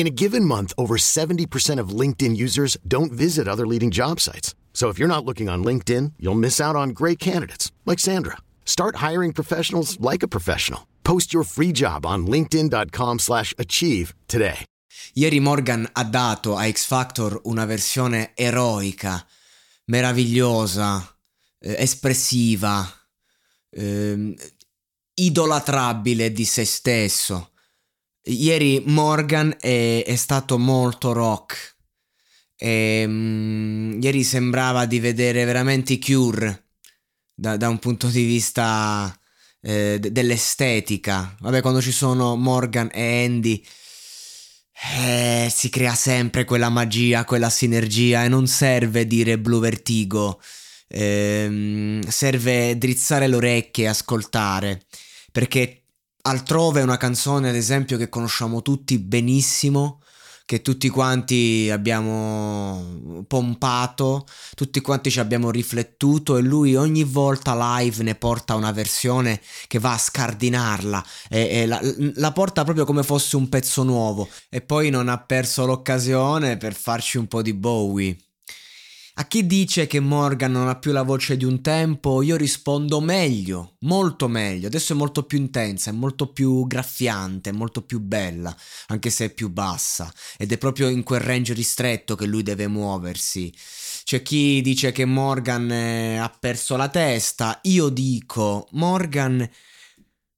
In a given month, over 70% of LinkedIn users don't visit other leading job sites. So if you're not looking on LinkedIn, you'll miss out on great candidates like Sandra. Start hiring professionals like a professional. Post your free job on linkedin.com/achieve today. Ieri Morgan ha dato a X Factor una versione eroica, meravigliosa, eh, espressiva, eh, idolatrabile di se stesso. Ieri Morgan è, è stato molto rock. E, mm, ieri sembrava di vedere veramente i Cure da, da un punto di vista eh, d- dell'estetica. Vabbè, quando ci sono Morgan e Andy, eh, si crea sempre quella magia, quella sinergia e non serve dire Blue Vertigo, ehm, serve drizzare le orecchie e ascoltare, perché altrove è una canzone, ad esempio, che conosciamo tutti benissimo che tutti quanti abbiamo pompato, tutti quanti ci abbiamo riflettuto e lui ogni volta live ne porta una versione che va a scardinarla e, e la, la, porta proprio come fosse un pezzo nuovo e poi non ha perso l'occasione per farci un po' di Bowie. A chi dice che Morgan non ha più la voce di un tempo, io rispondo meglio, molto meglio. Adesso è molto più intensa, è molto più graffiante, è molto più bella, anche se è più bassa. Ed è proprio in quel range ristretto che lui deve muoversi. C'è chi dice che Morgan eh, ha perso la testa. Io dico, Morgan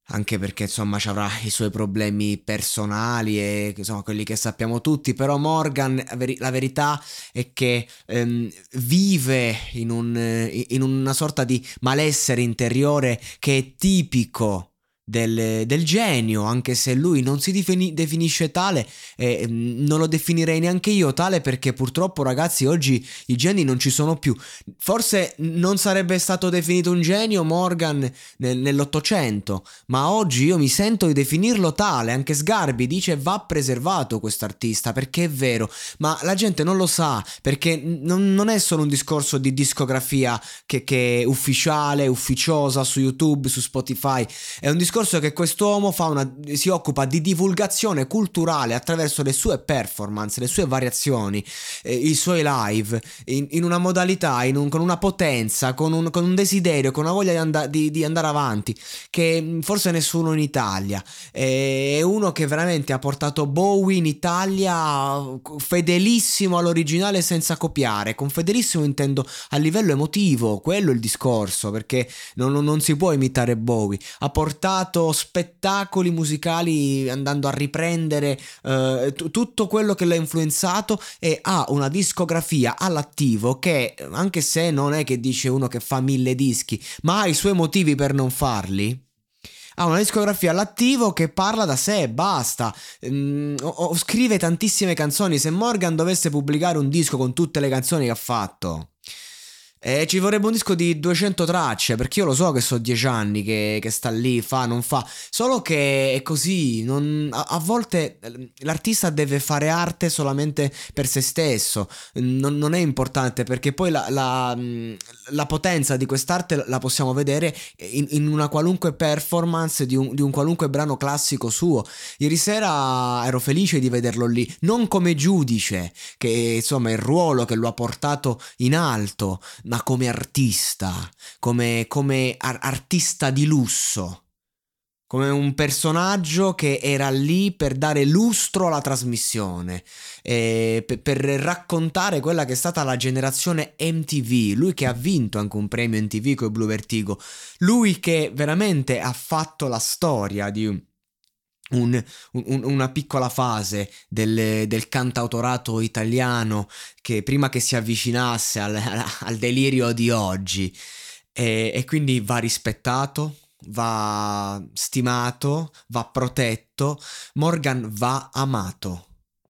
anche perché insomma ci avrà i suoi problemi personali e insomma quelli che sappiamo tutti, però Morgan la verità è che ehm, vive in, un, in una sorta di malessere interiore che è tipico del, del, genio, anche se lui non si defini, definisce tale, eh, non lo definirei neanche io tale perché purtroppo ragazzi oggi i geni non ci sono più. Forse non sarebbe stato definito un genio Morgan nel, nell'Ottocento, ma oggi io mi sento di definirlo tale, anche Sgarbi dice va preservato quest'artista perché è vero, ma la gente non lo sa perché non, non è solo un discorso di discografia che, che è ufficiale, ufficiosa su YouTube, su Spotify, è un discorso discorso è che quest'uomo una, si occupa di divulgazione culturale attraverso le sue performance, le sue variazioni, eh, i suoi live, in, in una modalità, in un, con una potenza, con un, con un, desiderio, con una voglia di, and- di, di, andare avanti, che mm, forse nessuno in Italia. È uno che veramente ha portato Bowie in Italia fedelissimo all'originale senza copiare. Con fedelissimo intendo a livello emotivo, quello è il discorso, perché non, non si può imitare Bowie. Ha portato creato spettacoli musicali andando a riprendere eh, t- tutto quello che l'ha influenzato e ha una discografia all'attivo che anche se non è che dice uno che fa mille dischi, ma ha i suoi motivi per non farli ha una discografia all'attivo che parla da sé e basta. Mm, o, o, scrive tantissime canzoni. Se Morgan dovesse pubblicare un disco con tutte le canzoni che ha fatto, eh, ci vorrebbe un disco di 200 tracce, perché io lo so che sono 10 anni che, che, sta lì, fa, non fa. Solo che è così, non, a, a, volte eh, l'artista deve fare arte solamente per se stesso, non, non è importante perché poi la, la, la, potenza di quest'arte la possiamo vedere in, in una qualunque performance di un, di un, qualunque brano classico suo. Ieri sera ero felice di vederlo lì, non come giudice, che insomma è il ruolo che lo ha portato in alto ma come artista, come, come ar- artista di lusso, come un personaggio che era lì per dare lustro alla trasmissione, eh, per, per raccontare quella che è stata la generazione MTV, lui che ha vinto anche un premio MTV con Blue Vertigo, lui che veramente ha fatto la storia di un, un, una piccola fase del, del, cantautorato italiano che prima che si avvicinasse al, al delirio di oggi e, e quindi va rispettato, va stimato, va protetto, Morgan va amato.